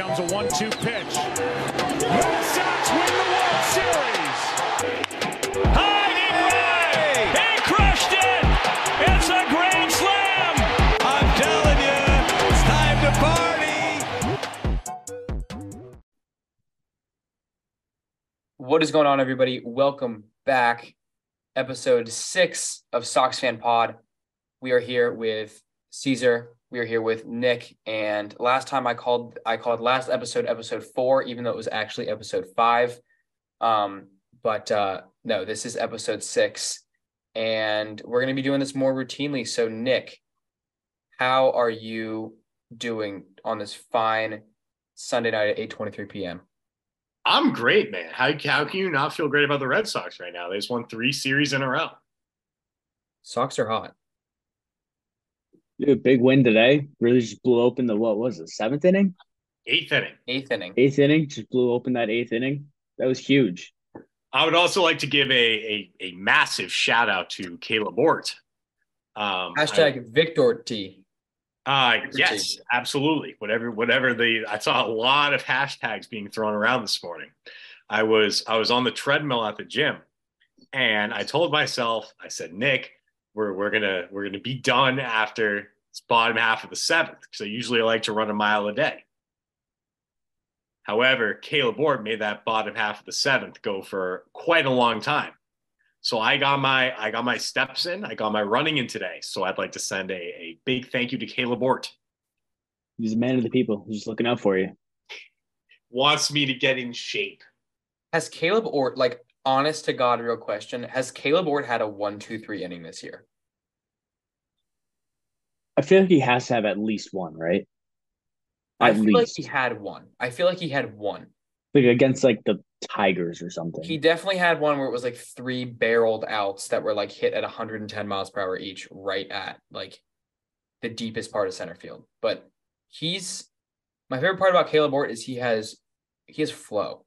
comes a one-two pitch. Red Sox win the World Series. High deep right. He crushed it. It's a grand slam. I'm telling you, it's time to party. What is going on, everybody? Welcome back. Episode six of Sox Fan Pod. We are here with Cesar. We are here with Nick. And last time I called, I called last episode episode four, even though it was actually episode five. Um, but uh, no, this is episode six, and we're going to be doing this more routinely. So, Nick, how are you doing on this fine Sunday night at eight twenty three p.m.? I'm great, man. How, how can you not feel great about the Red Sox right now? They just won three series in a row. Sox are hot. Dude, big win today. Really just blew open the what was it, seventh inning? Eighth inning. Eighth inning. Eighth inning. Just blew open that eighth inning. That was huge. I would also like to give a a, a massive shout out to Caleb Ort. Um, Hashtag Victor T. uh, yes, absolutely. Whatever, whatever the I saw a lot of hashtags being thrown around this morning. I was I was on the treadmill at the gym, and I told myself, I said, Nick, we're we're gonna we're gonna be done after this bottom half of the seventh because I usually like to run a mile a day. However, Caleb Ort made that bottom half of the seventh go for quite a long time. So I got my I got my steps in, I got my running in today. So I'd like to send a, a big thank you to Caleb Ort. He's a man of the people. He's just looking out for you. Wants me to get in shape. Has Caleb Ort like honest to God, real question. Has Caleb Ort had a one, two, three inning this year? I feel like he has to have at least one, right? At I feel least. like he had one. I feel like he had one. Like against like the Tigers or something. He definitely had one where it was like three barreled outs that were like hit at 110 miles per hour each, right at like the deepest part of center field. But he's my favorite part about Caleb Ort is he has he has flow.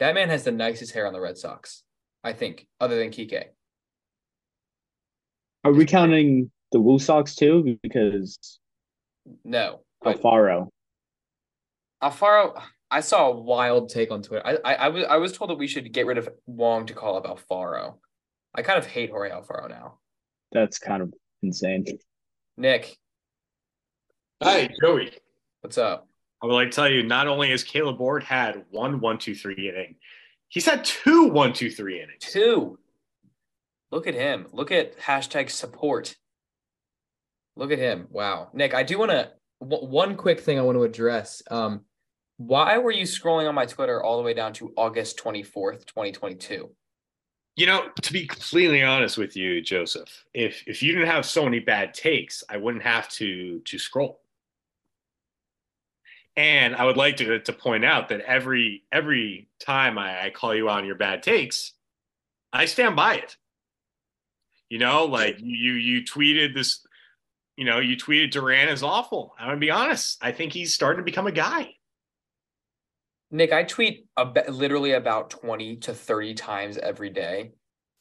That man has the nicest hair on the Red Sox, I think, other than Kike. Are we counting the Woo Sox too? Because no, Alfaro. Alfaro, I saw a wild take on Twitter. I, I, I was I was told that we should get rid of Wong to call up Alfaro. I kind of hate Jorge Alfaro now. That's kind of insane. Nick. Hi, Joey. What's up? I would like to tell you, not only has Caleb Ort had one one two three inning, he's had two one two three innings. Two. Look at him. Look at hashtag support. Look at him. Wow. Nick, I do want to one quick thing I want to address. Um, why were you scrolling on my Twitter all the way down to August 24th, 2022? You know, to be completely honest with you, Joseph, if if you didn't have so many bad takes, I wouldn't have to to scroll. And I would like to, to point out that every every time I, I call you on your bad takes, I stand by it. You know, like you you tweeted this, you know, you tweeted Duran is awful. I'm gonna be honest. I think he's starting to become a guy. Nick, I tweet a, literally about 20 to 30 times every day.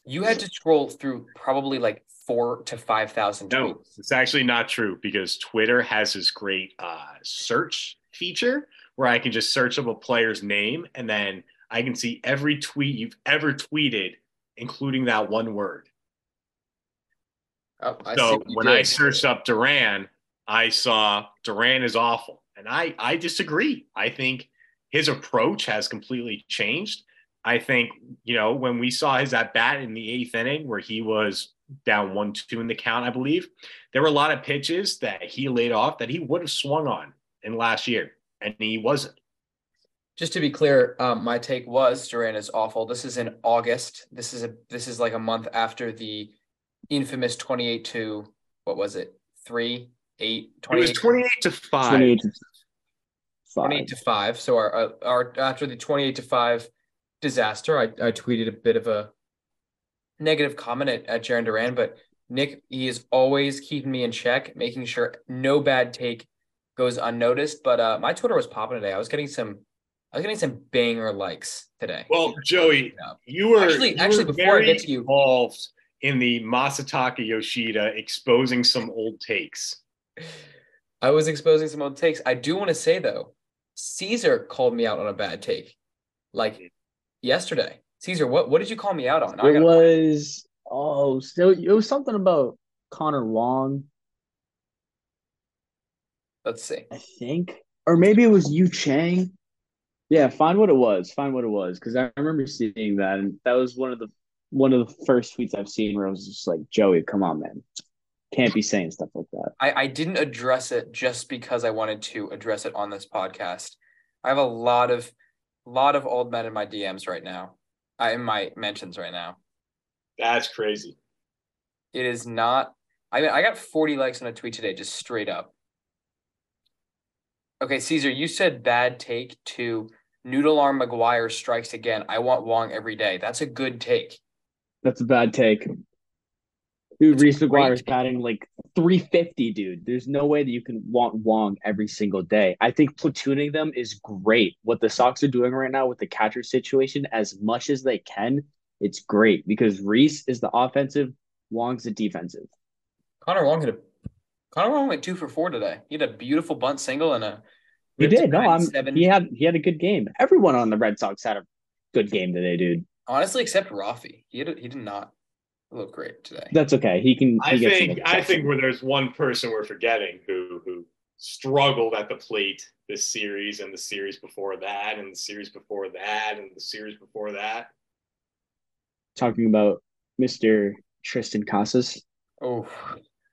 You had to scroll through probably like four to 5,000 tweets. No, it's actually not true because Twitter has this great uh, search feature where I can just search up a player's name and then I can see every tweet you've ever tweeted, including that one word. Oh, so when did. I searched up Duran, I saw Duran is awful. And I, I disagree. I think his approach has completely changed. I think, you know, when we saw his at bat in the eighth inning where he was down one, two in the count, I believe, there were a lot of pitches that he laid off that he would have swung on in last year, and he wasn't. Just to be clear, um, my take was Duran is awful. This is in August. This is a this is like a month after the infamous 28 to what was it? 3 8 28 it was 28 to 5. 28 to 5. 28 to 5. So our, our, our after the 28 to 5 disaster, I, I tweeted a bit of a negative comment at, at Jarren Duran, but Nick, he is always keeping me in check, making sure no bad take goes unnoticed. But uh, my Twitter was popping today. I was getting some, I was getting some banger likes today. Well, Joey, you were actually you actually were before I get to you involved in the Masataka Yoshida exposing some old takes. I was exposing some old takes. I do want to say though, Cesar called me out on a bad take, like yesterday. Cesar, what what did you call me out on? I It gotta- was oh, so it was something about Connor Wong. let's see. I think, or maybe it was Yu Chang. Yeah, find what it was. Find what it was, because I remember seeing that, and that was one of the one of the first tweets I've seen where I was just like, Joey, come on, man, can't be saying stuff like that. I, I didn't address it just because I wanted to address it on this podcast. I have a lot of lot of old men in my DMs right now. I in my mentions right now. That's crazy. It is not I mean I got 40 likes on a tweet today, just straight up. Okay, Cesar, you said bad take to Noodle Arm McGuire strikes again. I want Wong every day. That's a good take. That's a bad take. Dude, Reese McGuire is batting like 350, dude. There's no way that you can want Wong every single day. I think platooning them is great. What the Sox are doing right now with the catcher situation, as much as they can, it's great because Reese is the offensive, Wong's the defensive. Connor Wong hit a Connor Wong went two for four today. He had a beautiful bunt single and a He did. No, I'm seven. he had he had a good game. Everyone on the Red Sox had a good game today, dude. Honestly, except Rafi. He had he did not look great today. That's okay. He can I he gets think I think where there's one person we're forgetting who who struggled at the plate this series and the series before that and the series before that and the series before that. talking about Mr. Triston Casas. Oh,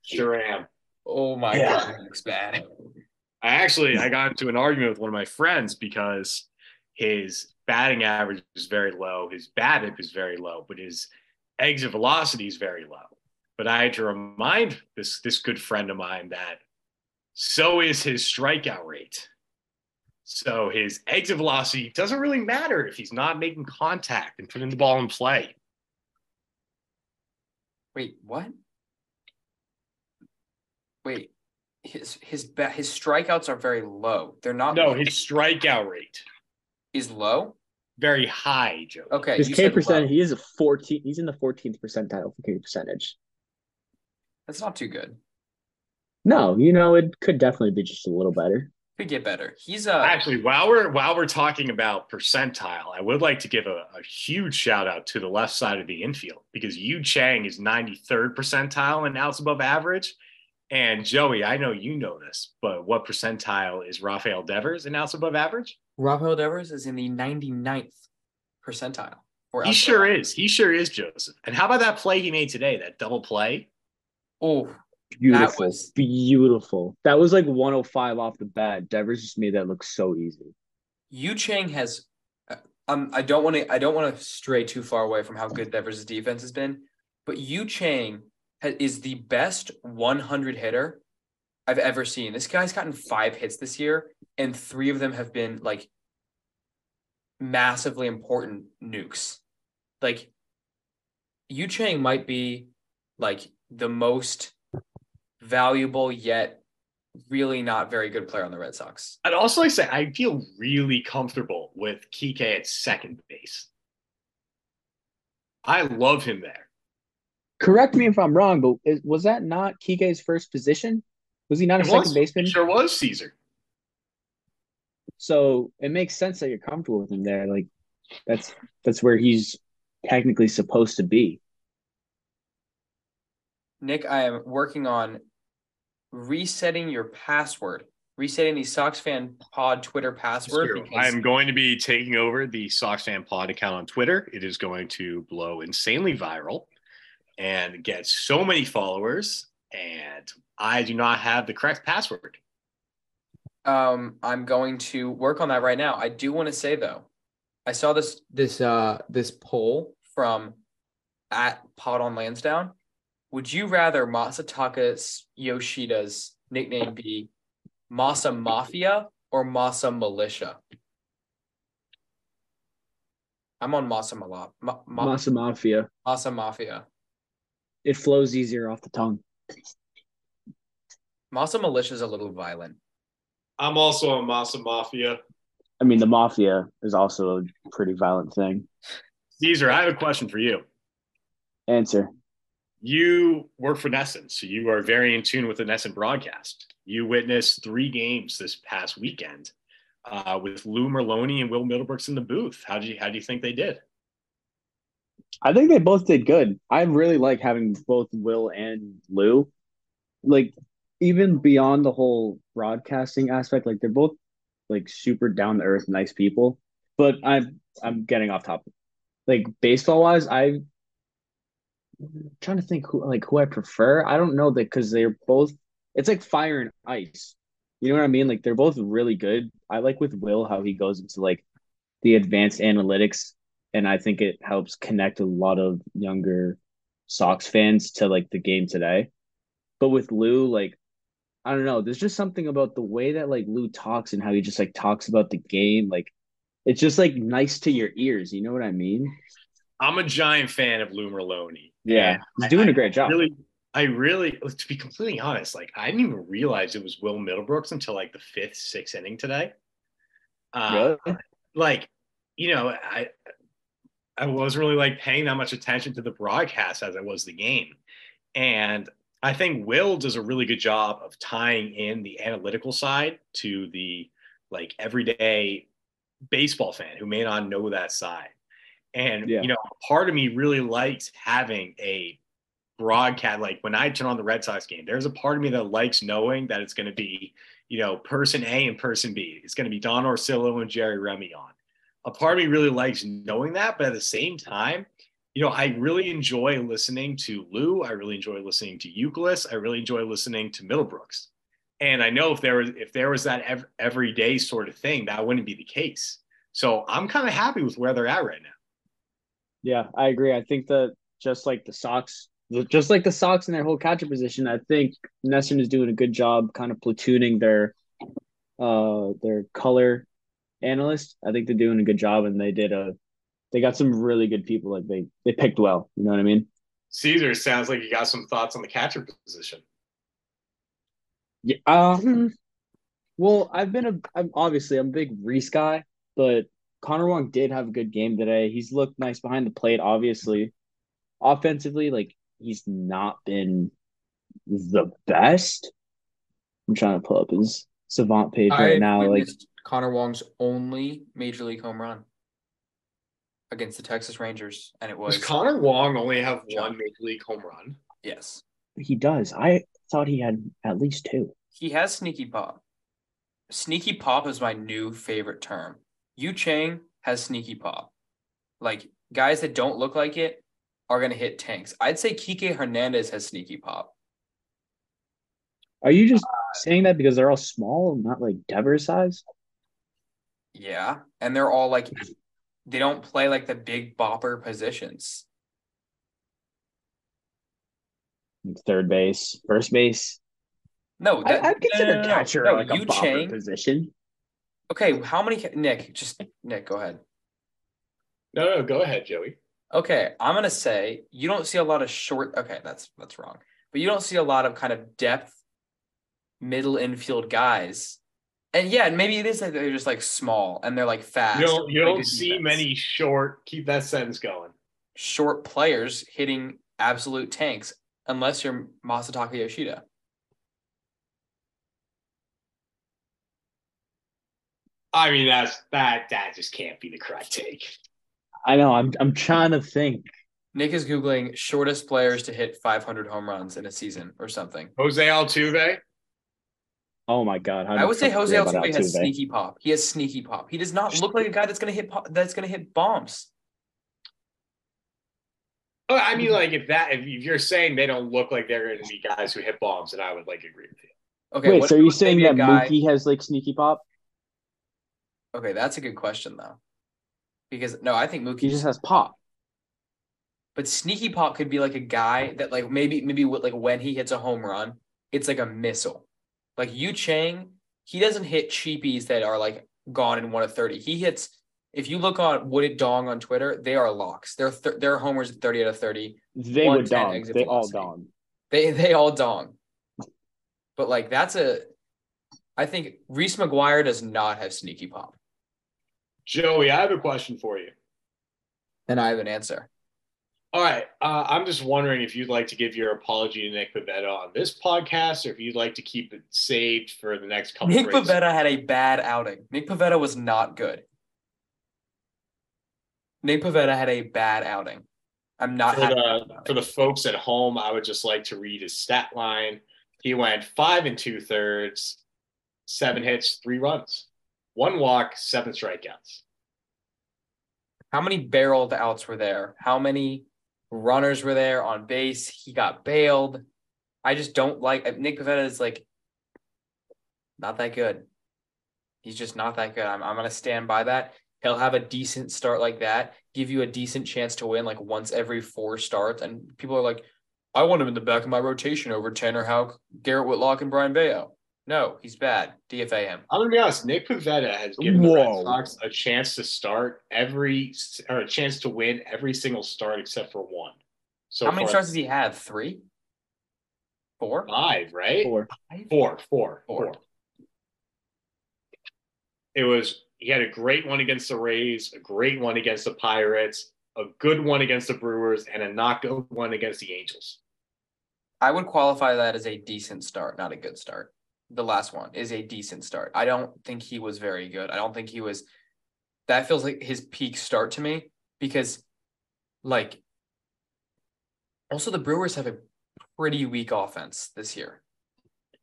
Sure am. oh my Yeah. god, looks bad. I actually I got into an argument with one of my friends because his batting average is very low, his BABIP is very low, but his exit velocity is very low. But I had to remind this this good friend of mine that so is his strikeout rate. So his exit velocity doesn't really matter if he's not making contact and putting the ball in play. Wait, what? Wait, his his his strikeouts are very low. They're not. No, his strikeout rate is low. Very high, Joe. Okay, His K said percent, low. he is a 14. He's in the 14th percentile for K percentage. That's not too good. No, you know, it could definitely be just a little better. Could get better. He's uh Actually, while we're while we're talking about percentile, I would like to give a, a huge shout out to the left side of the infield because Yu Chang is 93rd percentile in outs above average. And Joey, I know you know this, but what percentile is Rafael Devers in outs above average? Rafael Devers is in the 99th percentile. for He sure average. is. He sure is, Joseph. And how about that play he made today, that double play? Oh, Beautiful. was- Beautiful. That was like 105 off the bat. Devers just made that look so easy. Yu Chang has. uh, Um, I don't want to. I don't want to stray too far away from how good Devers' defense has been, but Yu Chang ha- is the best 100 hitter I've ever seen. This guy's gotten five hits this year, and three of them have been like massively important nukes. Like Yu Chang might be like the most valuable yet really not very good player on the Red Sox. I'd also like to say I feel really comfortable with Kike at second base. I love him there. Correct me if I'm wrong, but was that not Kike's first position? Was he not a It second baseman? it Sure was Cesar. So it makes sense that you're comfortable with him there. Like that's that's where he's technically supposed to be. Nick, I am working on resetting your password, resetting the Sox fan pod Twitter password. because- I'm going to be taking over the Sox Fan Pod account on Twitter. It is going to blow insanely viral and get so many followers. And I do not have the correct password. um, I'm going to work on that right now. I do want to say though, I saw this this uh this poll from at Pod on Lansdowne. Would you rather Masataka Yoshida's nickname be Masa Mafia or Masa Militia? I'm on Masa Mala, Ma, Ma, Masa Mafia. Masa Mafia. It flows easier off the tongue. Masa Militia is a little violent. I'm also a Masa Mafia. I mean, the mafia is also a pretty violent thing. Cesar, I have a question for you. Answer. You work for NESN, so you are very in tune with the NESN broadcast. You witnessed three games this past weekend. uh, with Lou Merloni and Will Middlebrooks in the booth. How do you how do you think they did? I think they both did good. I really like having both Will and Lou. Like even beyond the whole broadcasting aspect, like they're both like super down to earth, nice people. But I'm I'm getting off topic. Like baseball wise, I'm trying to think who like who I prefer. I don't know that because they're both. It's like fire and ice. You know what I mean? Like they're both really good. I like with Will how he goes into like the advanced analytics, and I think it helps connect a lot of younger Sox fans to like the game today. But with Lou, like I don't know, there's just something about the way that like Lou talks and how he just like talks about the game. Like it's just like nice to your ears. You know what I mean? I'm a giant fan of Lou Merloni. Yeah, he's doing I- a great job. Really, I really, to be completely honest, like I didn't even realize it was Will Middlebrooks until like the fifth, sixth inning today. Uh, Really? like, you know, I I wasn't really like paying that much attention to the broadcast as I was the game, and I think Will does a really good job of tying in the analytical side to the like everyday baseball fan who may not know that side. And Yeah. you know, part of me really likes having a broadcast. Like when I turn on the Red Sox game, there's a part of me that likes knowing that it's going to be, you know, person A and person B. It's going to be Don Orsillo and Jerry Remy on. A part of me really likes knowing that, but at the same time, you know, I really enjoy listening to Lou. I really enjoy listening to Euclid. I really enjoy listening to Middlebrooks. And I know if there was if there was that ev- everyday sort of thing, that wouldn't be the case. So I'm kind of happy with where they're at right now. Yeah, I agree. I think that just like the Sox, just like the Sox in their whole catcher position, I think NESN is doing a good job kind of platooning their uh their color analyst. I think they're doing a good job and they did a they got some really good people like they they picked well, you know what I mean? Cesar sounds like you got some thoughts on the catcher position. Yeah. Um well, I've been a I'm obviously I'm a big Reese guy, but Connor Wong did have a good game today. He's looked nice behind the plate, obviously. Offensively, like he's not been the best. I'm trying to pull up his savant page right I now. Like witnessed Connor Wong's only major league home run against the Texas Rangers, and it was Does Connor Wong only have John. one major league home run? yes. he does. I thought he had at least two. He has sneaky pop. Sneaky pop is my new favorite term. Yu Chang has sneaky pop. Like guys that don't look like it are gonna hit tanks. I'd say Kike Hernandez has sneaky pop. Are you just uh, saying that because they're all small, not like Devers size? Yeah, and they're all like they don't play like the big bopper positions. Third base, first base. No, I, that, I'd consider no, no, no, catcher no, like a bopper Chang. position. Okay, how many? Nick, just Nick, go ahead. No, no, go ahead, Joey. Okay, I'm gonna say you don't see a lot of short. Okay, that's that's wrong. But you don't see a lot of kind of depth, middle infield guys. And yeah, and maybe it is like they're just like small and they're like fast. You don't, you don't see defense. many short. Keep that sentence going. short players hitting absolute tanks unless you're Masataka Yoshida. I mean, that's that. That just can't be the correct take. I know. I'm I'm trying to think. Nick is googling shortest players to hit 500 home runs in a season or something. Jose Altuve. Oh my god! How I would say Jose Altuve has Altuve? sneaky pop. He has sneaky pop. He does not look like a guy that's gonna hit pop, that's gonna hit bombs. Oh, I mean, like if that if you're saying they don't look like they're going to be guys who hit bombs, then I would like agree with you. Okay, Wait, so if are you saying that guy- Mookie has like sneaky pop? Okay, that's a good question though. Because no, I think Mookie He just has pop. But sneaky pop could be like a guy that like maybe maybe with like when he hits a home run, it's like a missile. Like Yu Chang, he doesn't hit cheapies that are like gone in one of thirty. He hits. If you look on Would It Dong on Twitter, they are locks. They're th- they're homers at thirty out of thirty. They 110 would dong. exit They all dong. They they all dong. But like that's a, I think Reese McGuire does not have sneaky pop, Joey, I have a question for you. and I have an answer. All right. Uh, I'm just wondering if you'd like to give your apology to Nick Pivetta on this podcast, or if you'd like to keep it saved for the next couple. Nick races. Pivetta had a bad outing. Nick Pivetta was not good. Nick Pivetta had a bad outing. I'm not For happy the, for the folks at home, I would just like to read his stat line. He went five and two thirds, seven hits, three runs, one walk, seven strikeouts. How many barreled outs were there? How many runners were there on base? He got bailed. I just don't like uh, Nick Pivetta is like not that good. He's just not that good. I'm I'm gonna stand by that. He'll have a decent start like that, give you a decent chance to win like once every four starts, and people are like, I want him in the back of my rotation over Tanner Houck, Garrett Whitlock, and Brayan Bello. No, he's bad. DFA him. I'm gonna be honest. Nick Pivetta has given the Red Sox a chance to start every or a chance to win every single start except for one. So How many starts does he have? Three, four, five, right? Four. Four, four, Four. four. It was he had a great one against the Rays, a great one against the Pirates, a good one against the Brewers, and a not good one against the Angels. I would qualify that as a decent start, not a good start. The last one is a decent start. I don't think he was very good. I don't think he was. That feels like his peak start to me because, like, also the Brewers have a pretty weak offense this year.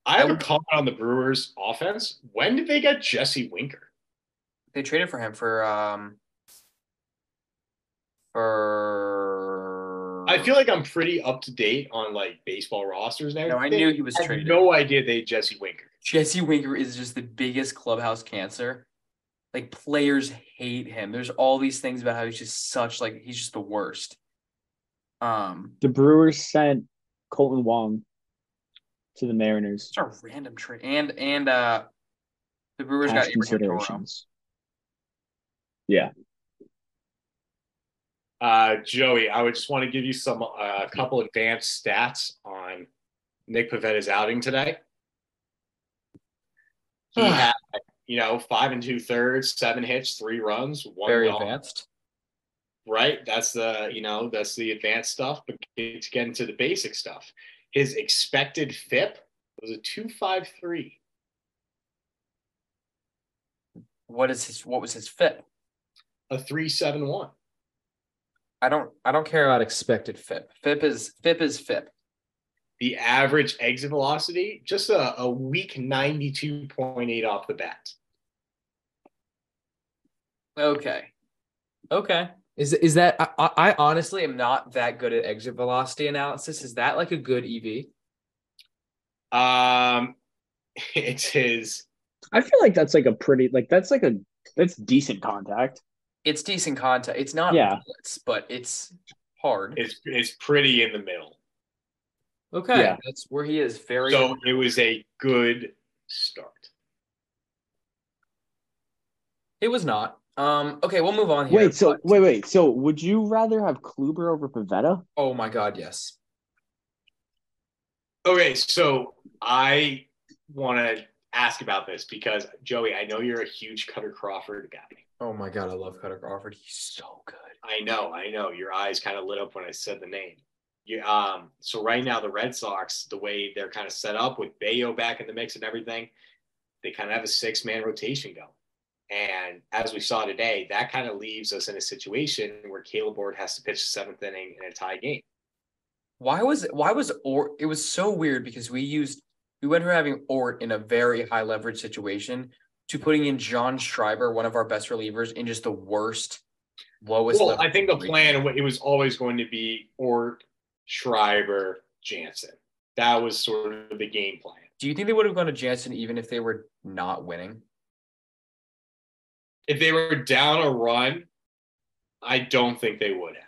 I have I a would- comment on the Brewers offense. When did they get Jesse Winker? They traded for him for um for. I feel like I'm pretty up to date on like baseball rosters now. No, I knew he was I had traded. no idea they had Jesse Winker. Jesse Winker is just the biggest clubhouse cancer. Like players hate him. There's all these things about how he's just such like he's just the worst. Um, The Brewers sent Kolten Wong to the Mariners. it's a random trade, and and uh, the Brewers Cash got Abraham Toro. considerations. Yeah. Uh, Joey, I would just want to give you some uh, a couple advanced stats on Nick Pivetta's outing today. He had, you know, five and two thirds, seven hits, three runs, one Very dog. advanced. Right, that's the you know that's the advanced stuff. But get- to get into the basic stuff, his expected FIP was a two five three. What is his? What was his FIP? a 371. I don't. I don't care about expected FIP. FIP is FIP is FIP. The average exit velocity, just a, a weak 92.8 off the bat. Okay. Okay. Is is that I, I I honestly am not that good at exit velocity analysis. Is that like a good EV? Um, it's. I feel like that's like a pretty like that's like a that's decent contact. It's decent content. It's not Yeah. blitz, but it's hard. It's it's pretty in the middle. okay, Yeah. that's where he is. Very. So it was a good start. it was not. Um. Okay, we'll move on here. Wait, so but- wait, wait. So would you rather have Kluber over Pivetta? Oh my God, yes. Okay, so I want to ask about this because Joey, I know you're a huge Kutter Crawford guy. Oh my God, I love Kutter Crawford. He's so good. I know, I know. Your eyes kind of lit up when I said the name. You, um, so right now the Red Sox, the way they're kind of set up with Bello back in the mix and everything, they kind of have a six man rotation going. And as we saw today, that kind of leaves us in a situation where Caleb Ort has to pitch the seventh inning in a tie game. Why was it, why was or it was so weird because we used we went from having Ort in a very high leverage situation to putting in John Schreiber, one of our best relievers, in just the worst, lowest. Well, I think the plan it was always going to be Ort, Schreiber, Jansen. That was sort of the game plan. Do you think they would have gone to Jansen even if they were not winning? If they were down a run, I don't think they would have.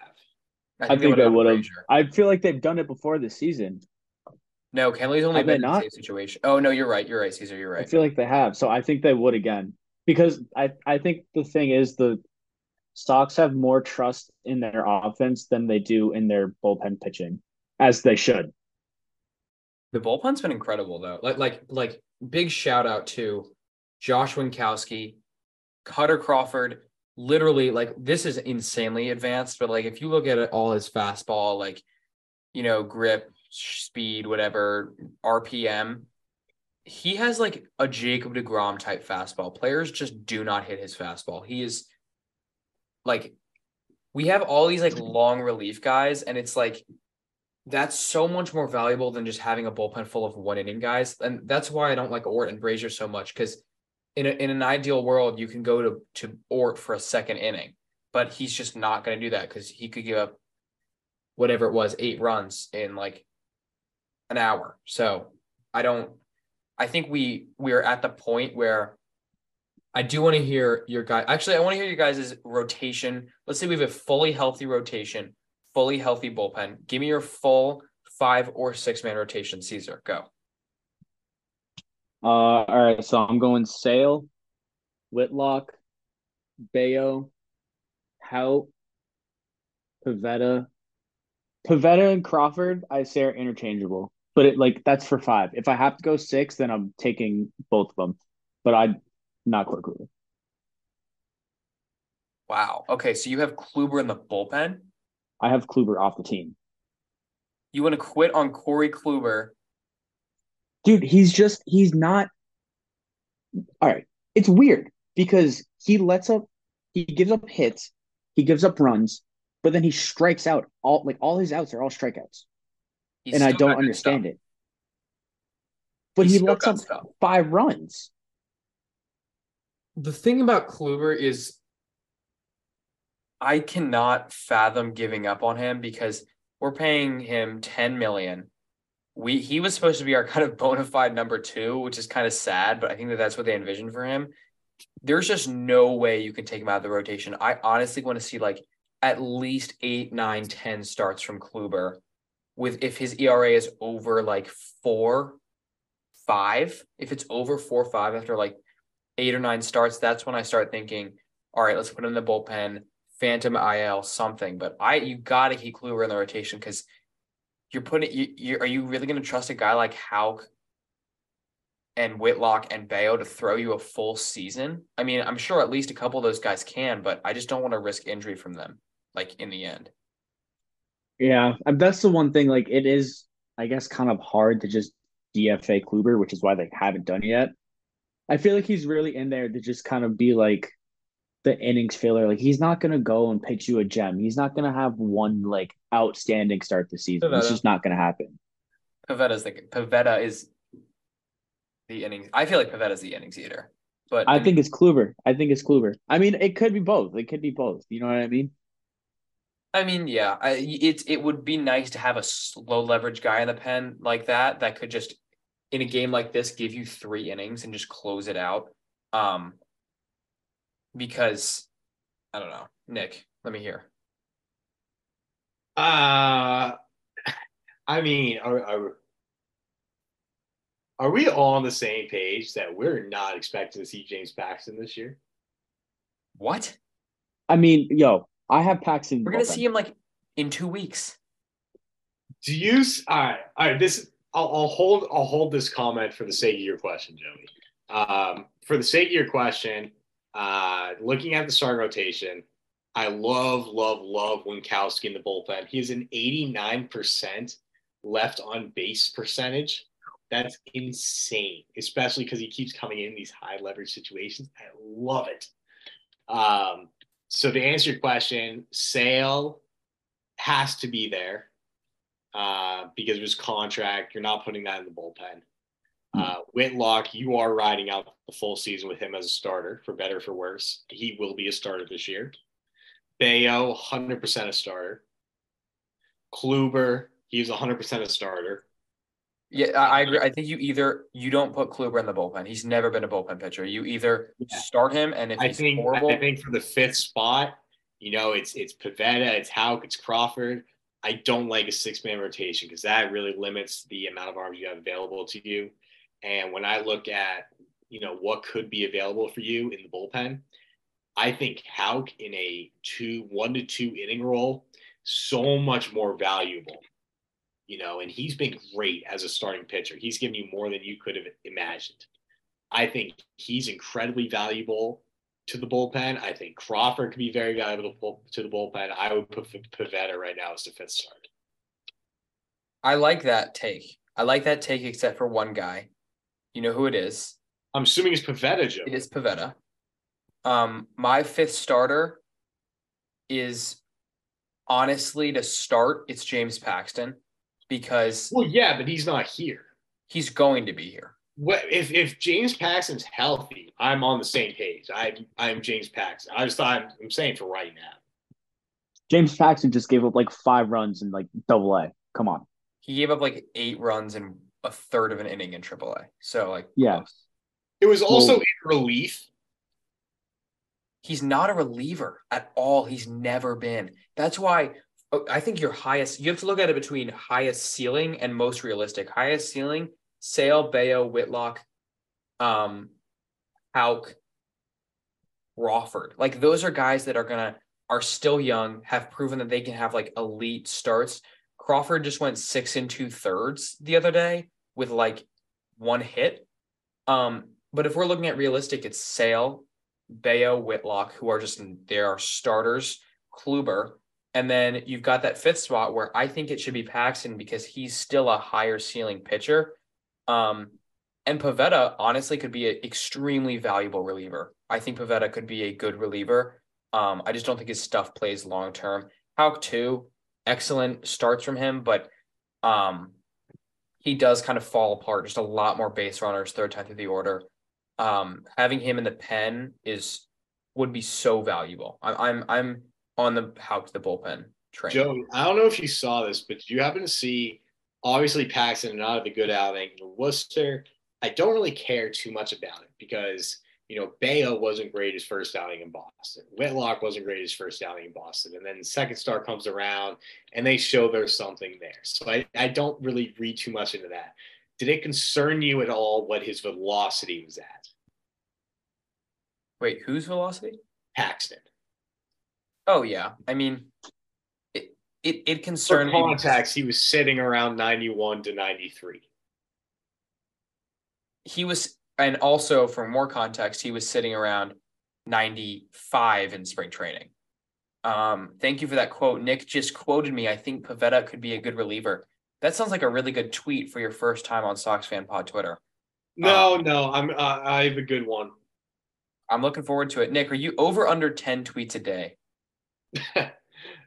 I think they would've would have. Frazier. I feel like they've done it before this season. No, Kenley's only Have been in the same situation. Oh no, you're right. You're right, Cesar. You're right. I feel like they have. So I think they would again. Because I, I think the thing is the Sox have more trust in their offense than they do in their bullpen pitching, as they should. The bullpen's been incredible though. Like like like big shout out to Josh Winckowski, Kutter Crawford, literally like this is insanely advanced, but like if you look at it, all his fastball, like you know, grip, speed, whatever, RPM, he has like a Jacob DeGrom type fastball. Players just do not hit his fastball. He is like we have all these like long relief guys, and it's like that's so much more valuable than just having a bullpen full of one inning guys. And that's why I don't like Ort and Brasier so much because in, in an ideal world, you can go to, to Ort for a second inning, but he's just not going to do that because he could give up whatever it was, eight runs in like an hour. So I don't, I think we, we're at the point where I do want to hear your guy. Actually, I want to hear you guys' rotation. Let's say we have a fully healthy rotation fully healthy bullpen. Give me your full five or six man rotation, Cesar. Go. Uh, all right, so I'm going Sale, Whitlock, Bello, Houck, Pivetta. Pivetta and Crawford, I say are interchangeable, but it like that's for five. If I have to go six, then I'm taking both of them, but I not Corey Kluber. Wow. Okay, so you have Kluber in the bullpen. I have Kluber off the team. You want to quit on Corey Kluber? Dude, he's just he's not all right. It's weird because he lets up he gives up hits, he gives up runs, but then he strikes out all like all his outs are all strikeouts. He's and I don't understand it. But he's he lets up stuff. five runs. The thing about Kluber is I cannot fathom giving up on him because we're paying him 10 million. We he was supposed to be our kind of bona fide number two, which is kind of sad, but I think that that's what they envisioned for him. There's just no way you can take him out of the rotation. I honestly want to see like at least eight, nine, ten starts from Kluber with if his ERA is over like four, five, if it's over four, five after like eight or nine starts, that's when I start thinking, all right, let's put him in the bullpen Phantom IL something, but I you got to keep Kluber in the rotation because you're putting you, you are you really going to trust a guy like Houck and Whitlock and Bello to throw you a full season? I mean, I'm sure at least a couple of those guys can, but I just don't want to risk injury from them. Like in the end. Yeah, that's the one thing. Like it is, I guess, kind of hard to just DFA Kluber, which is why they haven't done it yet. I feel like he's really in there to just kind of be like the innings filler. Like he's not gonna go and pitch you a gem. He's not gonna have one like outstanding start the season. Pivetta. It's just not gonna happen. Pivetta's the Pivetta is the innings. I feel like Pivetta's the innings eater. But I, think it's Kluber. I think it's Kluber. I mean, it could be both. It could be both. You know what I mean? I mean, yeah. I, it it would be nice to have a slow leverage guy in the pen like that that could just in a game like this give you three innings and just close it out. Um, because I don't know. Nick, let me hear. Uh I mean, are, are, are we all on the same page that we're not expecting to see James Paxton this year? What? I mean, yo, I have Paxton. We're gonna see him like in two weeks. Do you? All right, all right. This I'll, I'll hold. I'll hold this comment for the sake of your question, Joey. Um, for the sake of your question, uh, looking at the starting rotation, I love, love, love Winckowski in the bullpen. He has an 89% left on base percentage. That's insane, especially because he keeps coming in these high leverage situations. I love it. Um, so to answer your question, Sale has to be there uh, because it was contract. You're not putting that in the bullpen. Uh, Whitlock, you are riding out the full season with him as a starter, for better for worse. He will be a starter this year. Bello, 100% a starter. Kluber, he's 100% a starter. Yeah, I agree. I think you either you don't put Kluber in the bullpen. He's never been a bullpen pitcher. You either yeah. start him, and if I think horrible, I think for the fifth spot, you know, it's it's Pivetta, it's Houck, it's Crawford. I don't like a six man rotation because that really limits the amount of arms you have available to you. And when I look at, you know, what could be available for you in the bullpen, I think Houck in a two, one to two inning role, so much more valuable, you know, and he's been great as a starting pitcher. He's given you more than you could have imagined. I think he's incredibly valuable to the bullpen. I think Crawford could be very valuable to the bullpen. I would put Pivetta right now as the fifth start. I like that take. I like that take, except for one guy. You know who it is? I'm assuming it's Pivetta, Joe. It is Pivetta. Um, my fifth starter is honestly to start. It's James Paxton because well, yeah, but he's not here. He's going to be here. What if if James Paxton's healthy? I'm on the same page. I'm I'm James Paxton. I just thought I'm, I'm saying for right now. James Paxton just gave up like five runs in like Double A. Come on. He gave up like eight runs in a third of an inning in Triple A. So like yeah. close. It was also well, in relief. He's not a reliever at all. He's never been. That's why I think your highest, you have to look at it between highest ceiling and most realistic. Highest ceiling, Sale, Bello, Whitlock, um, Houck, Crawford. Like those are guys that are gonna are still young, have proven that they can have like elite starts. Crawford just went six and two thirds the other day with like one hit. Um, but if we're looking at realistic, it's Sale, Bello, Whitlock, who are just they are starters, Kluber, and then you've got that fifth spot where I think it should be Paxton because he's still a higher ceiling pitcher. Um, and Pivetta honestly could be an extremely valuable reliever. I think Pivetta could be a good reliever. Um, I just don't think his stuff plays long term. Houck too, excellent starts from him, but um, he does kind of fall apart. Just a lot more base runners third time through the order um, having him in the pen is would be so valuable. I'm I'm I'm on the Houck to the bullpen train. Joe, I don't know if you saw this, but did you happen to see? Obviously, Paxton and not have a good outing. Worcester, I don't really care too much about it because you know Bello wasn't great his first outing in Boston. Whitlock wasn't great his first outing in Boston, and then second star comes around and they show there's something there. So I, I don't really read too much into that. Did it concern you at all what his velocity was at? Wait, whose velocity? Paxton. Oh yeah, I mean, it it, it concerned For contacts. He was sitting around ninety-one to ninety-three. He was, and also for more context, he was sitting around ninety-five in spring training. Um, thank you for that quote. Nick just quoted me. I think Pivetta could be a good reliever. That sounds like a really good tweet for your first time on Sox Fan Pod Twitter. No, um, no, I'm uh, I have a good one. I'm looking forward to it. Nick, are you over under 10 tweets a day?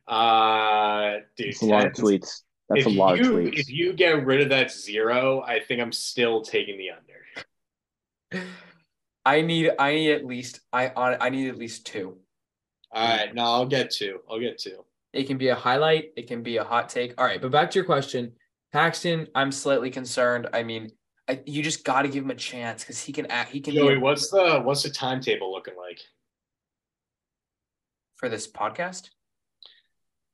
uh dude, That's a lot of tweets. That's a lot you, of tweets. If you get rid of that zero, I think I'm still taking the under. I need I need at least I I need at least two. All right, no, I'll get two. I'll get two. It can be a highlight, it can be a hot take. All right, but back to your question. Paxton, I'm slightly concerned. I mean, I, you just got to give him a chance because he can act. He can. Joey, what's the what's the timetable looking like for this podcast?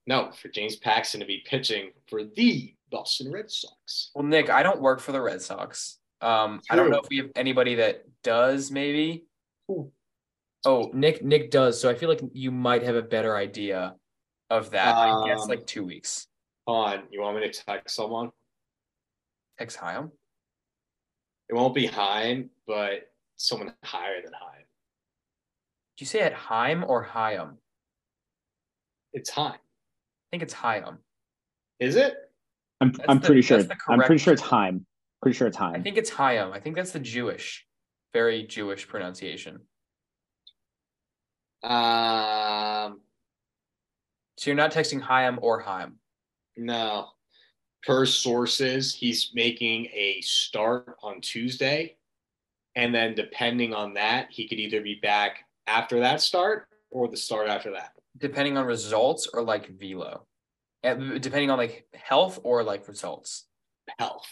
No, for James Paxton to be pitching for the Boston Red Sox. Well, Nick, I don't work for the Red Sox. Um, I don't know if we have anybody that does. Maybe. Ooh. Oh, Nick, Nick does. So I feel like you might have a better idea of that. Um, I guess like two weeks. On, you want me to text someone? Text Hyam. It won't be Heim, but someone higher than Heim. Did you say at Heim or Hyam? It's Heim. I think it's Hyam. Is it? I'm that's I'm the, pretty sure. I'm pretty sure it's Heim. Pretty sure it's Heim. I think it's Hyam. I think that's the Jewish, very Jewish pronunciation. Um. So you're not texting Hyam or Heim. No per sources, he's making a start on Tuesday. And then depending on that, he could either be back after that start or the start after that. Depending on results or like velo. Depending on like health or like results. Health.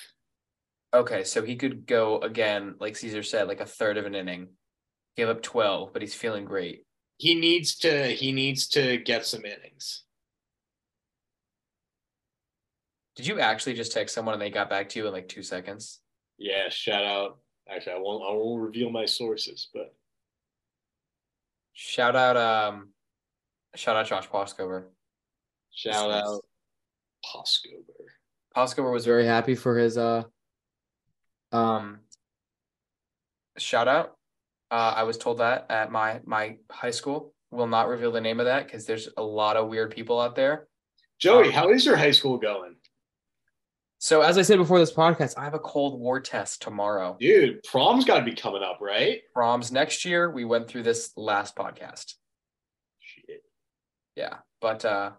Okay, so he could go again, like Cesar said, like a third of an inning, give up 12, but he's feeling great. He needs to he needs to get some innings. Did you actually just text someone and they got back to you in like two seconds? Yeah, shout out. Actually, I won't I won't reveal my sources, but shout out um shout out Josh Poscover. Shout out Poscover. Poscover was very happy for his uh um shout out. Uh, I was told that at my my high school. Will not reveal the name of that because there's a lot of weird people out there. Joey, Um, how is your high school going? So as I said before this podcast, I have a Cold War test tomorrow. Dude, prom's got to be coming up, right? Proms next year. We went through this last podcast. Yeah, but uh,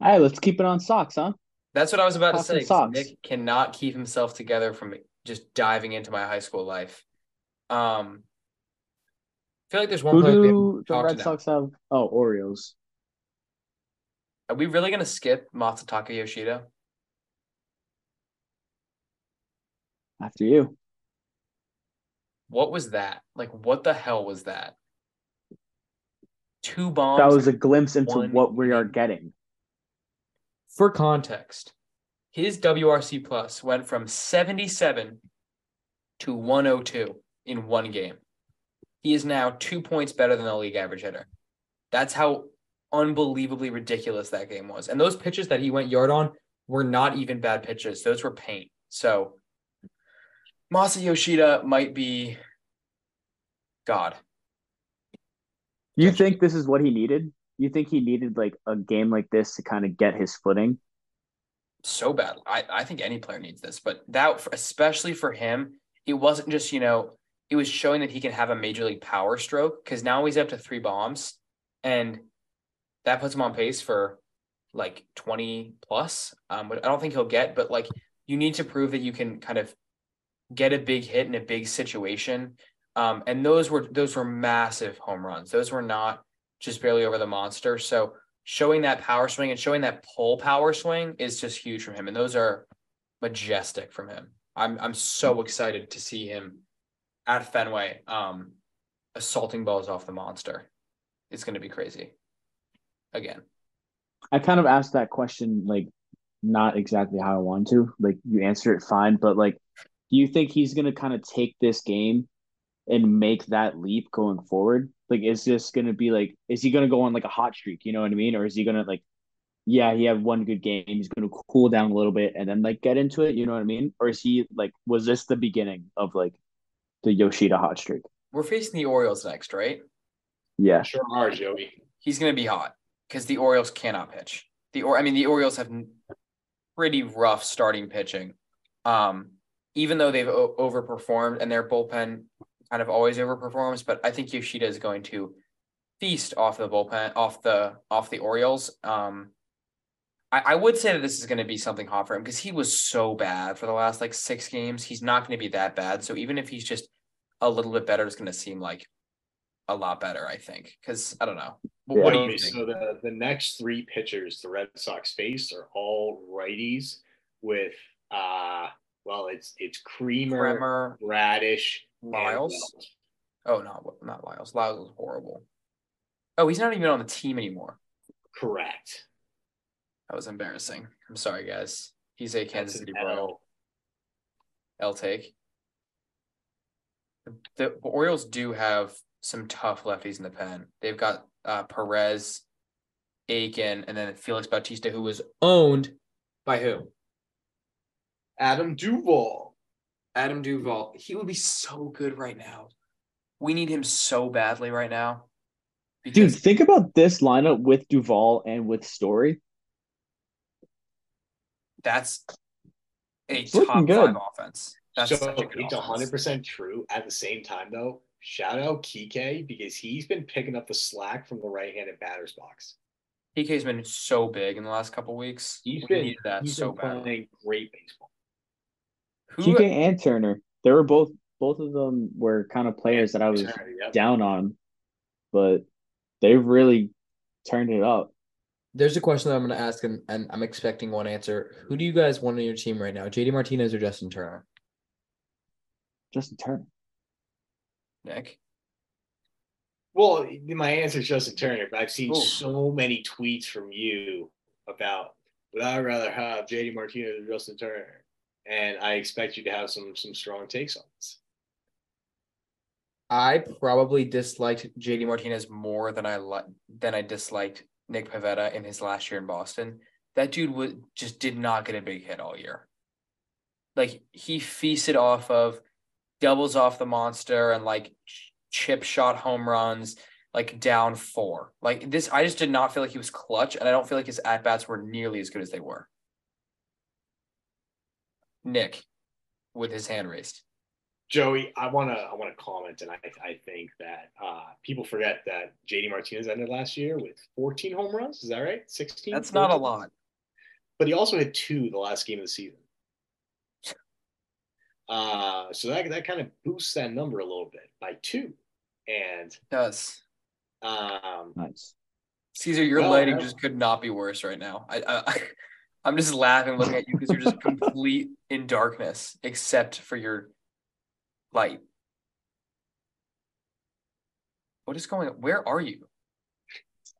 All right, let's keep it on Sox, huh? that's what I was about to Talk say. Sox. Nick cannot keep himself together from just diving into my high school life. Um, I feel like there's one Who player we haven't do the Red. Sox have? Oh, Orioles. Are we really gonna skip Masataka Yoshida? After you. What was that? Like, what the hell was that? Two bombs. That was a glimpse into what we are getting. For context, his WRC plus went from 77 to 102 in one game. He is now two points better than the league average hitter. That's how unbelievably ridiculous that game was. And those pitches that he went yard on were not even bad pitches. Those were paint. So Masa Yoshida might be God. You think this is what he needed? You think he needed like a game like this to kind of get his footing? so bad. I, I think any player needs this, but that especially for him, it wasn't just, you know, it was showing that he can have a major league power stroke because now he's up to three bombs and that puts him on pace for like 20 plus. Um, but I don't think he'll get, but like you need to prove that you can kind of get a big hit in a big situation. Um, and those were those were massive home runs. Those were not just barely over the monster. So showing that power swing and showing that pull power swing is just huge from him. And those are majestic from him. I'm I'm so excited to see him at Fenway um assaulting balls off the monster. It's gonna be crazy. Again. I kind of asked that question like not exactly how I want to. Like you answer it fine, but like do you think he's gonna kind of take this game and make that leap going forward? Like is this gonna be like is he gonna go on like a hot streak, you know what I mean? Or is he gonna like yeah, he had one good game, he's gonna cool down a little bit and then like get into it, you know what I mean? Or is he like was this the beginning of like the Yoshida hot streak? We're facing the Orioles next, right? Yeah. Sure are, Joey. He's gonna be hot because the Orioles cannot pitch. The or I mean the Orioles have pretty rough starting pitching. Um, even though they've o- overperformed and their bullpen kind of always overperforms, but I think Yoshida is going to feast off the bullpen, off the off the Orioles. Um, I, I would say that this is going to be something hot for him because he was so bad for the last like six games. He's not going to be that bad. So even if he's just a little bit better, it's going to seem like a lot better. I think because I don't know. What, what do you think? So the, the next three pitchers the Red Sox face are all righties with uh well it's it's Kremer, Bremer, Radish, Lyles. Oh no, not Lyles. Lyles was horrible. Oh, he's not even on the team anymore. Correct. That was embarrassing. I'm sorry, guys. He's a Kansas City Bro. L. Take. The, the Orioles do have some tough lefties in the pen. They've got uh, Perez, Akin, and then Felix Bautista, who was owned by who? Adam Duvall. Adam Duvall. He would be so good right now. We need him so badly right now. Dude, think about this lineup with Duvall and with Story. that's a It's top good. five offense. That's so such a good it's hundred percent true. At the same time, though, shout out Kike because he's been picking up the slack from the right-handed batter's box. PK's been so big in the last couple weeks. He's We been needed that he's so been bad. playing great baseball. Who TK and Turner. They were both both of them were kind of players that I was Yep. down on, but they've really turned it up. There's a question that I'm going to ask, and, and I'm expecting one answer. Who do you guys want on your team right now? JD Martinez or Justin Turner? Justin Turner. Nick? Well, my answer is Justin Turner, but I've seen Ooh. so many tweets from you about would I rather have JD Martinez or Justin Turner, and I expect you to have some some strong takes on this. I probably disliked JD Martinez more than I li- than I disliked Nick Pivetta in his last year in Boston. That dude would just did not get a big hit all year. Like he feasted off of doubles off the monster and like ch- chip shot home runs, like down four. Like this, I just did not feel like he was clutch, and I don't feel like his at bats were nearly as good as they were. Nick, with his hand raised. Joey, I wanna I wanna comment, and I I think that uh, people forget that JD Martinez ended last year with 14 home runs. Is that right? 16. That's not a lot. But he also had two the last game of the season. Uh, so that that kind of boosts that number a little bit by two, and It does. um, Nice. Cesar, your Well, lighting just could not be worse right now. I, I I'm just laughing looking at you because you're just complete in darkness except for your light. What is going on? Where are you?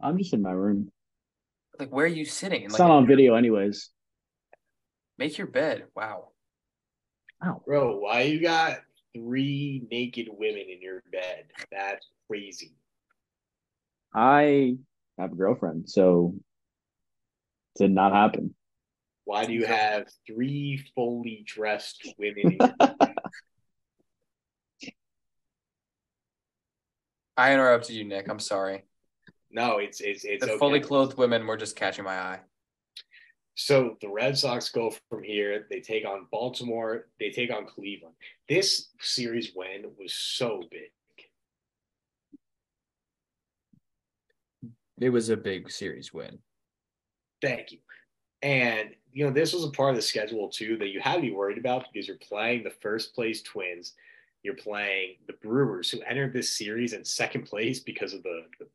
I'm just in my room. Like where are you sitting? It's Like not on video, anyways. make your bed. Wow. Oh, bro, why you got three naked women in your bed? That's crazy. I have a girlfriend, so did not happen. Why do you have three fully dressed women? I interrupted you, Nick. I'm sorry. no, it's it's it's The okay. fully clothed women were just catching my eye. So the Red Sox go from here. They take on Baltimore. They take on Cleveland. This series win was so big. It was a big series win. Thank you. And you know this was a part of the schedule too that you had to be worried about because you're playing the first place Twins. You're playing the Brewers, who entered this series in second place because of the, the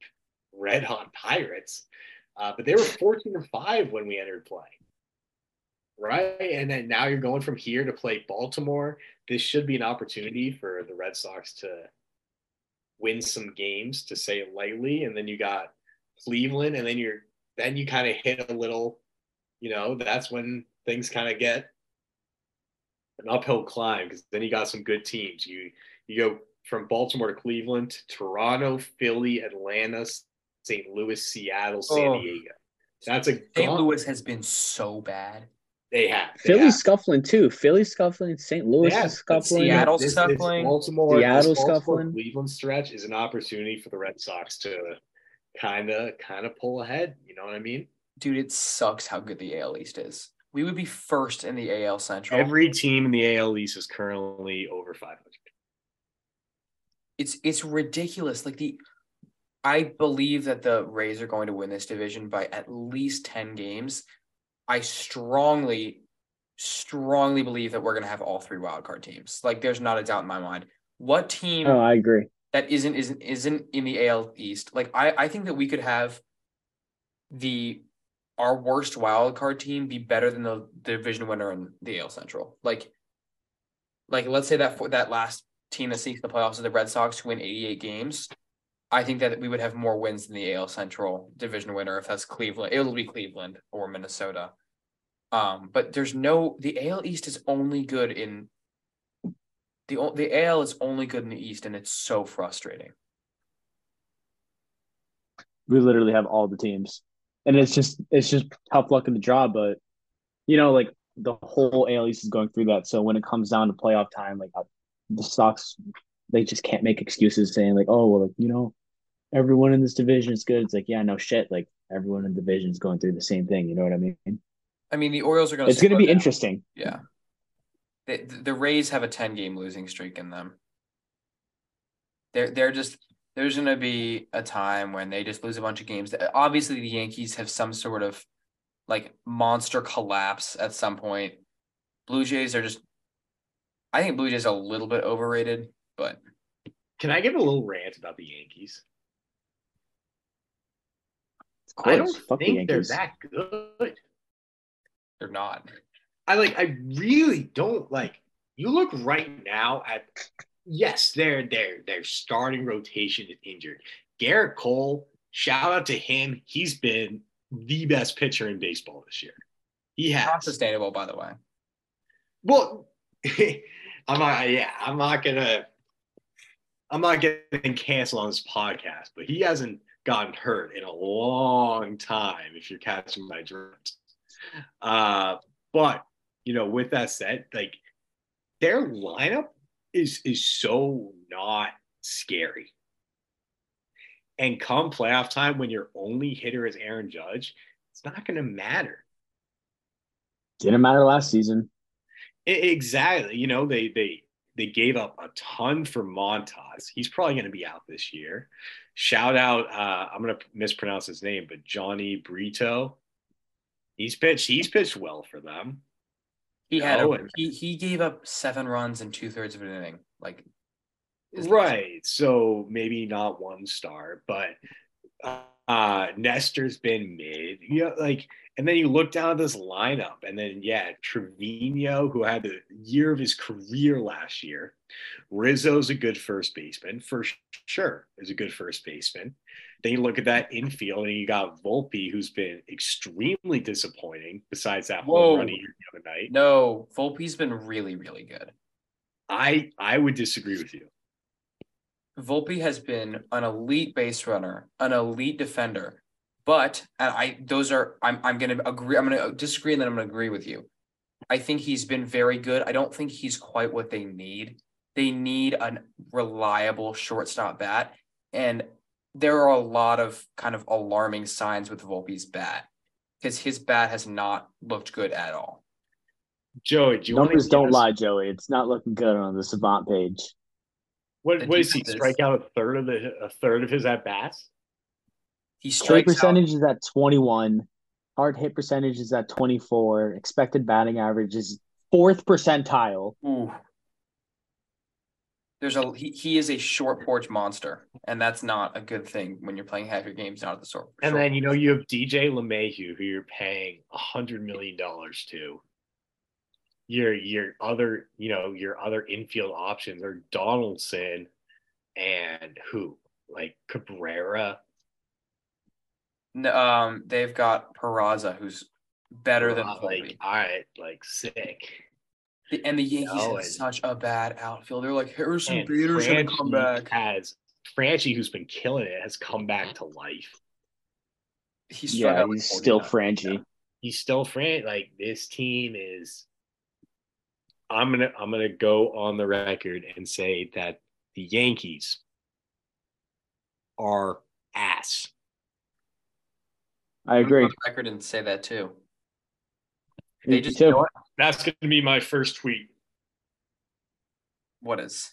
red hot Pirates. Uh, but they were 14 and 5 when we entered play. Right. And then now you're going from here to play Baltimore. This should be an opportunity for the Red Sox to win some games, to say it lightly. And then you got Cleveland, and then you're then you kind of hit a little, you know, that's when things kind of get an uphill climb because then you got some good teams. You you go from Baltimore to Cleveland, to Toronto, Philly, Atlanta, St. Louis, Seattle, San Oh. Diego. That's a St. gaunt- Louis has been so bad. They have they Philly's have. scuffling too. Philly's scuffling. St. Louis Yeah, is scuffling. Seattle- This, scuffling. Baltimore, Seattle Baltimore scuffling. Cleveland stretch is an opportunity for the Red Sox to kind of kind of pull ahead. You know what I mean? Dude, it sucks how good the AL East is. We would be first in the AL Central. Every team in the AL East is currently over 500. it's it's ridiculous. Like the I believe that the Rays are going to win this division by at least 10 games. I strongly, strongly believe that we're gonna have all three wildcard teams. Like there's not a doubt in my mind. What team Oh, I agree. that isn't isn't isn't in the AL East? Like I, I think that we could have the our worst wild card team be better than the, division winner in the AL Central. Like, like let's say that for that last team that sneaks the playoffs is the Red Sox who win 88 games. I think that we would have more wins than the AL Central division winner if that's Cleveland. It'll be Cleveland or Minnesota. Um, but there's no the AL East is only good in the the AL is only good in the East, and it's so frustrating. We literally have all the teams, and it's just it's just tough luck in the draw. But you know, like the whole AL East is going through that. So when it comes down to playoff time, like the Sox, they just can't make excuses saying like, oh well, like you know, everyone in this division is good. It's like yeah, no shit. Like everyone in the division is going through the same thing. You know what I mean? I mean, the Orioles are going to. It's going to be interesting. Yeah. The, the Rays have a 10 game losing streak in them. They're they're just there's going to be a time when they just lose a bunch of games. Obviously, the Yankees have some sort of like monster collapse at some point. Blue Jays are just I think Blue Jays are a little bit overrated, but Can I give a little rant about the Yankees? I don't fuck the think they're that good. they're not. I like I really don't like you look right now at yes, their their their starting rotation is injured. Gerrit Cole, shout out to him. He's been the best pitcher in baseball this year. He Not has. sustainable, by the way. Well, I'm not yeah, I'm not gonna I'm not getting canceled on this podcast, but he hasn't gotten hurt in a long time, if you're catching my drift. Uh, but you know, with that said, like their lineup is is so not scary. And come playoff time, when your only hitter is Aaron Judge, it's not going to matter. Didn't matter last season. I- exactly. You know, they they they gave up a ton for Montas. He's probably going to be out this year. Shout out, uh, I'm going to mispronounce his name, but Jhony Brito. He's pitched. He's pitched well for them. He had No, a, he he gave up seven runs in two thirds of an inning. Like Right. So maybe not one star, but uh, uh Nestor's been mid. You know, like, and then you look down at this lineup, and then yeah, Trevino, who had the year of his career last year. Rizzo's a good first baseman for sure. Is a good first baseman. Then you look at that infield, and you got Volpe, who's been extremely disappointing. Besides that Whoa. home run he the other night, No, Volpe's been really really good. I I would disagree with you. Volpe has been an elite base runner, an elite defender, but and I those are I'm I'm gonna agree I'm gonna disagree and then I'm gonna agree with you. I think he's been very good. I don't think he's quite what they need. They need a reliable shortstop bat, and there are a lot of kind of alarming signs with Volpe's bat because his bat has not looked good at all. Joey, do you want Numbers to don't lie, Joey. It's not looking good on the Savant page. What what is he defense strike out a third of the a third of his at bats? He K strikes out. percentage is at 21. Hard hit percentage is at 24. Expected batting average is fourth percentile. Ooh. There's a he, he is a short porch monster, and that's not a good thing when you're playing half your games out of the sort. And then you know you have DJ LeMahieu, who you're paying a hundred million dollars to. Your your other you know your other infield options are Donaldson, and who like Cabrera. N- um they've got Peraza, who's better than Uh, like all right, like sick. The- and the Yankees No, have and- such a bad outfield. They're like Harrison And Bader's gonna come back. Has Franchi, who's been killing it, has come back to life. He struck Yeah, he's still times. Franchi. he's still Fran. Like this team is. I'm gonna I'm gonna go on the record and say that the Yankees are ass. I I'm agree. on the record and say that too. They just too. you know what? That's gonna be my first tweet. what is?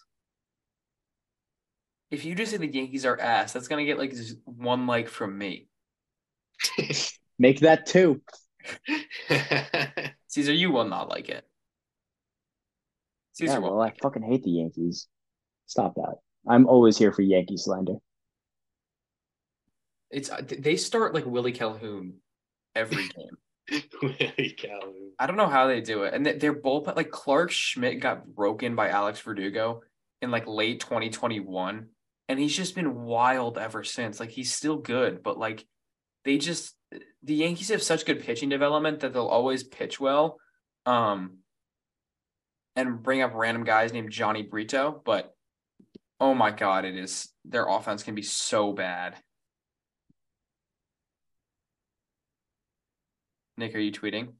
If you just say the Yankees are ass, that's gonna get like just one like from me. Make that two. Cesar, you will not like it. Cesar Yeah, well, I fucking hate the Yankees. Stop that. I'm always here for Yankee slander. It's uh, they start like Willie Calhoun every game. Willie Calhoun. I don't know how they do it, and they- they're both like Clarke Schmidt got broken by Alex Verdugo in like late 2021, and he's just been wild ever since. Like he's still good, but like they just the Yankees have such good pitching development that they'll always pitch well, um, and bring up random guys named Jhony Brito, but oh my god, it is their offense can be so bad. Nick, are you tweeting?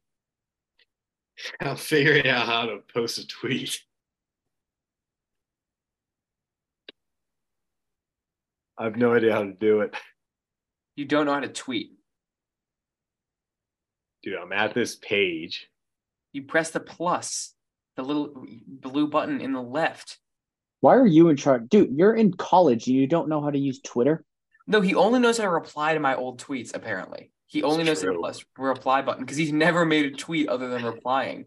I'm figuring out how to post a tweet. I have no idea how to do it. You don't know how to tweet. Dude, I'm at this page. You press the plus, the little blue button in the left. Why are you in charge? Dude, you're in college and you don't know how to use Twitter? No, he only knows how to reply to my old tweets, apparently. He only It's knows how to true. press reply button because he's never made a tweet other than replying.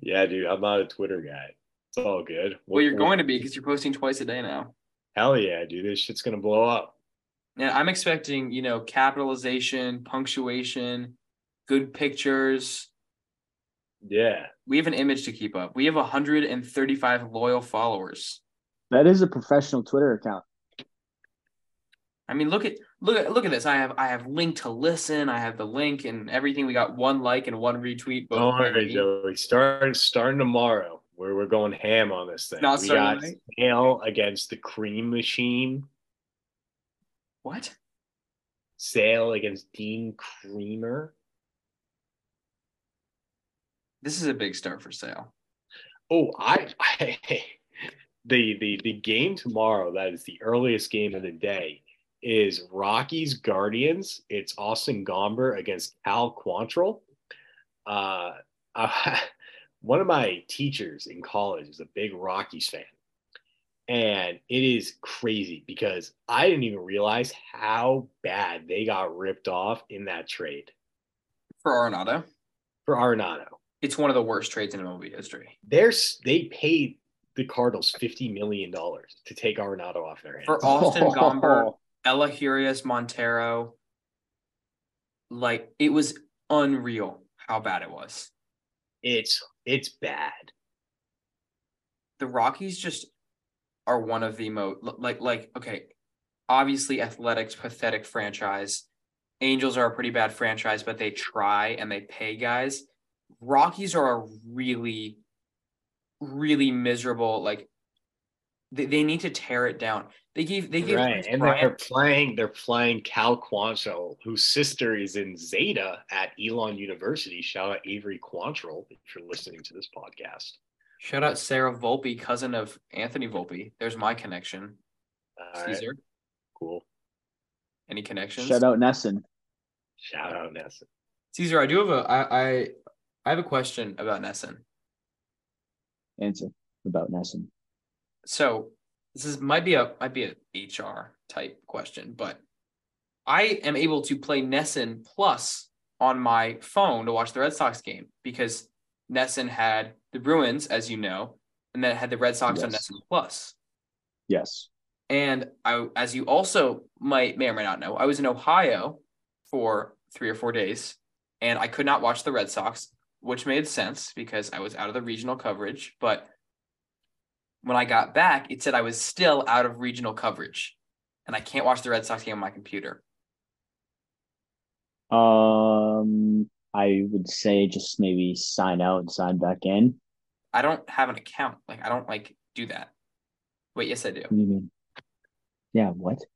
Yeah, dude, I'm not a Twitter guy. It's all good. Well, you're going to be because you're posting twice a day now. Hell yeah, dude. This shit's gonna blow up. And I'm expecting, you know, capitalization, punctuation, good pictures. Yeah. We have an image to keep up. We have 135 loyal followers. That is a professional Twitter account. I mean, look at look at look at this. I have I have link to listen. I have the link and everything. We got one like and one retweet. both Don't by worry, me. Joey. Start starting tomorrow. Where we're going ham on this thing. Not we starting got tonight? Sale against the Cream Machine. What? Sale against Dean Kremer. This is a big start for sale. Oh, I, I the the the game tomorrow. That is the earliest game of the day. Is Rockies Guardians? It's Austin Gomber against Cal Quantrill. Uh, uh, one of my teachers in college is a big Rockies fan, and it is crazy because I didn't even realize how bad they got ripped off in that trade For Arenado, for Arenado. It's one of the worst trades in MLB history. There's they paid the Cardinals fifty million dollars to take Arenado off their hands. For Austin Gomber, Elehuris Montero, like it was unreal how bad it was. it's it's bad. The Rockies just are one of the most like like okay, obviously athletics pathetic franchise. Angels are a pretty bad franchise, but they try and they pay guys. Rockies are a really, really miserable. Like they, they need to tear it down. They gave they gave Right, Chris and they're playing. They're playing Cal Quantrill, whose sister is in Zeta at Elon University. Shout out Avery Quantrill if you're listening to this podcast. Shout out Sarah Volpe, cousin of Anthony Volpe. There's my connection. All right, Cesar, cool. any connections? Shout out NESN. Shout out NESN. Cesar, I do have a I I, I have a question about NESN. Answer about NESN. So this is might be a might be a HR type question, but I am able to play NESN Plus on my phone to watch the Red Sox game because NESN had the Bruins, as you know, and then it had the Red Sox on Yes. NESN Plus. Yes. And I, as you also might may or may not know, I was in Ohio for three or four days, and I could not watch the Red Sox, which made sense because I was out of the regional coverage. But when I got back, it said I was still out of regional coverage, and I can't watch the Red Sox game on my computer. Um, I would say just maybe sign out and sign back in. I don't have an account. Like I don't like do that. Wait, yes, I do. What do you mean? Yeah, what? You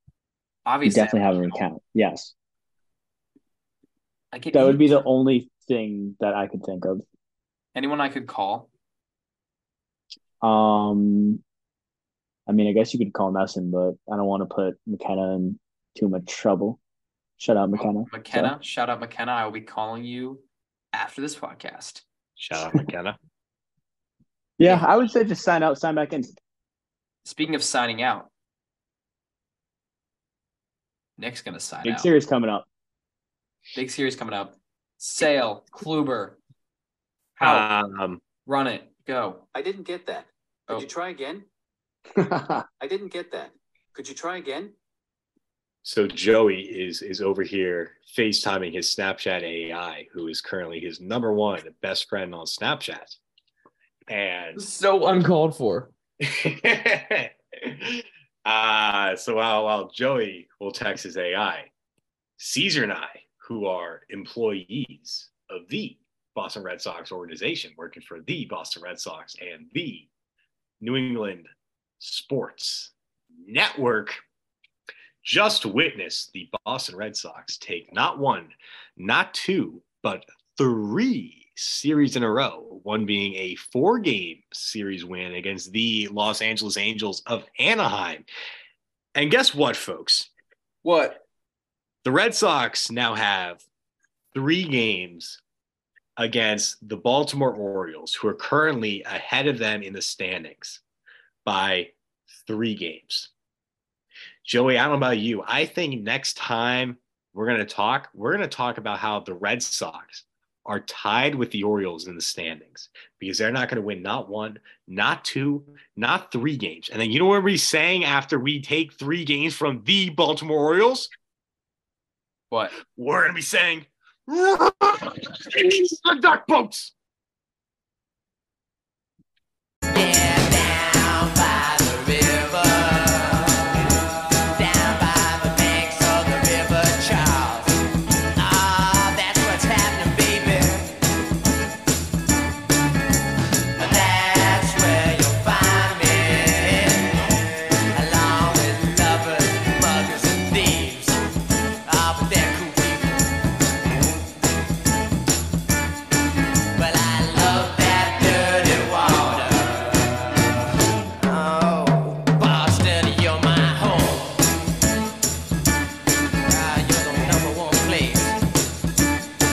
Obviously, definitely have an account. Yes. I That would be the only thing that I could think of. anyone I could call. Um, I mean, I guess you could call NESN, but I don't want to put McKenna in too much trouble. Shout out McKenna. McKenna, shout out McKenna. I will be calling you after this podcast. Shout out McKenna. Yeah, I would say just sign out, sign back in. Speaking of signing out, Nick's gonna sign Big out. series coming up. Big series coming up. Sale, Kluber. How? Um, Run it. Go. I didn't get that. Could Oh. you try again? I didn't get that. Could you try again? so Joey is is over here FaceTiming his Snapchat AI, who is currently his number one best friend on Snapchat. And So uncalled for. uh, so while, while Joey will text his AI, Cesar and I, who are employees of the Boston Red Sox organization, working for the Boston Red Sox and the New England Sports Network, just witnessed the Boston Red Sox take not one, not two, but three series in a row, one being a four game series win against the Los Angeles Angels of Anaheim. And guess what, folks? What? The Red Sox now have three games against the Baltimore Orioles, who are currently ahead of them in the standings by three games. Joey, I don't know about you. I think next time we're going to talk, we're going to talk about how the Red Sox are tied with the Orioles in the standings because they're not going to win not one, not two, not three games. And then you know what we're saying after we take three games from the Baltimore Orioles? What? We're to be saying, the duck boats.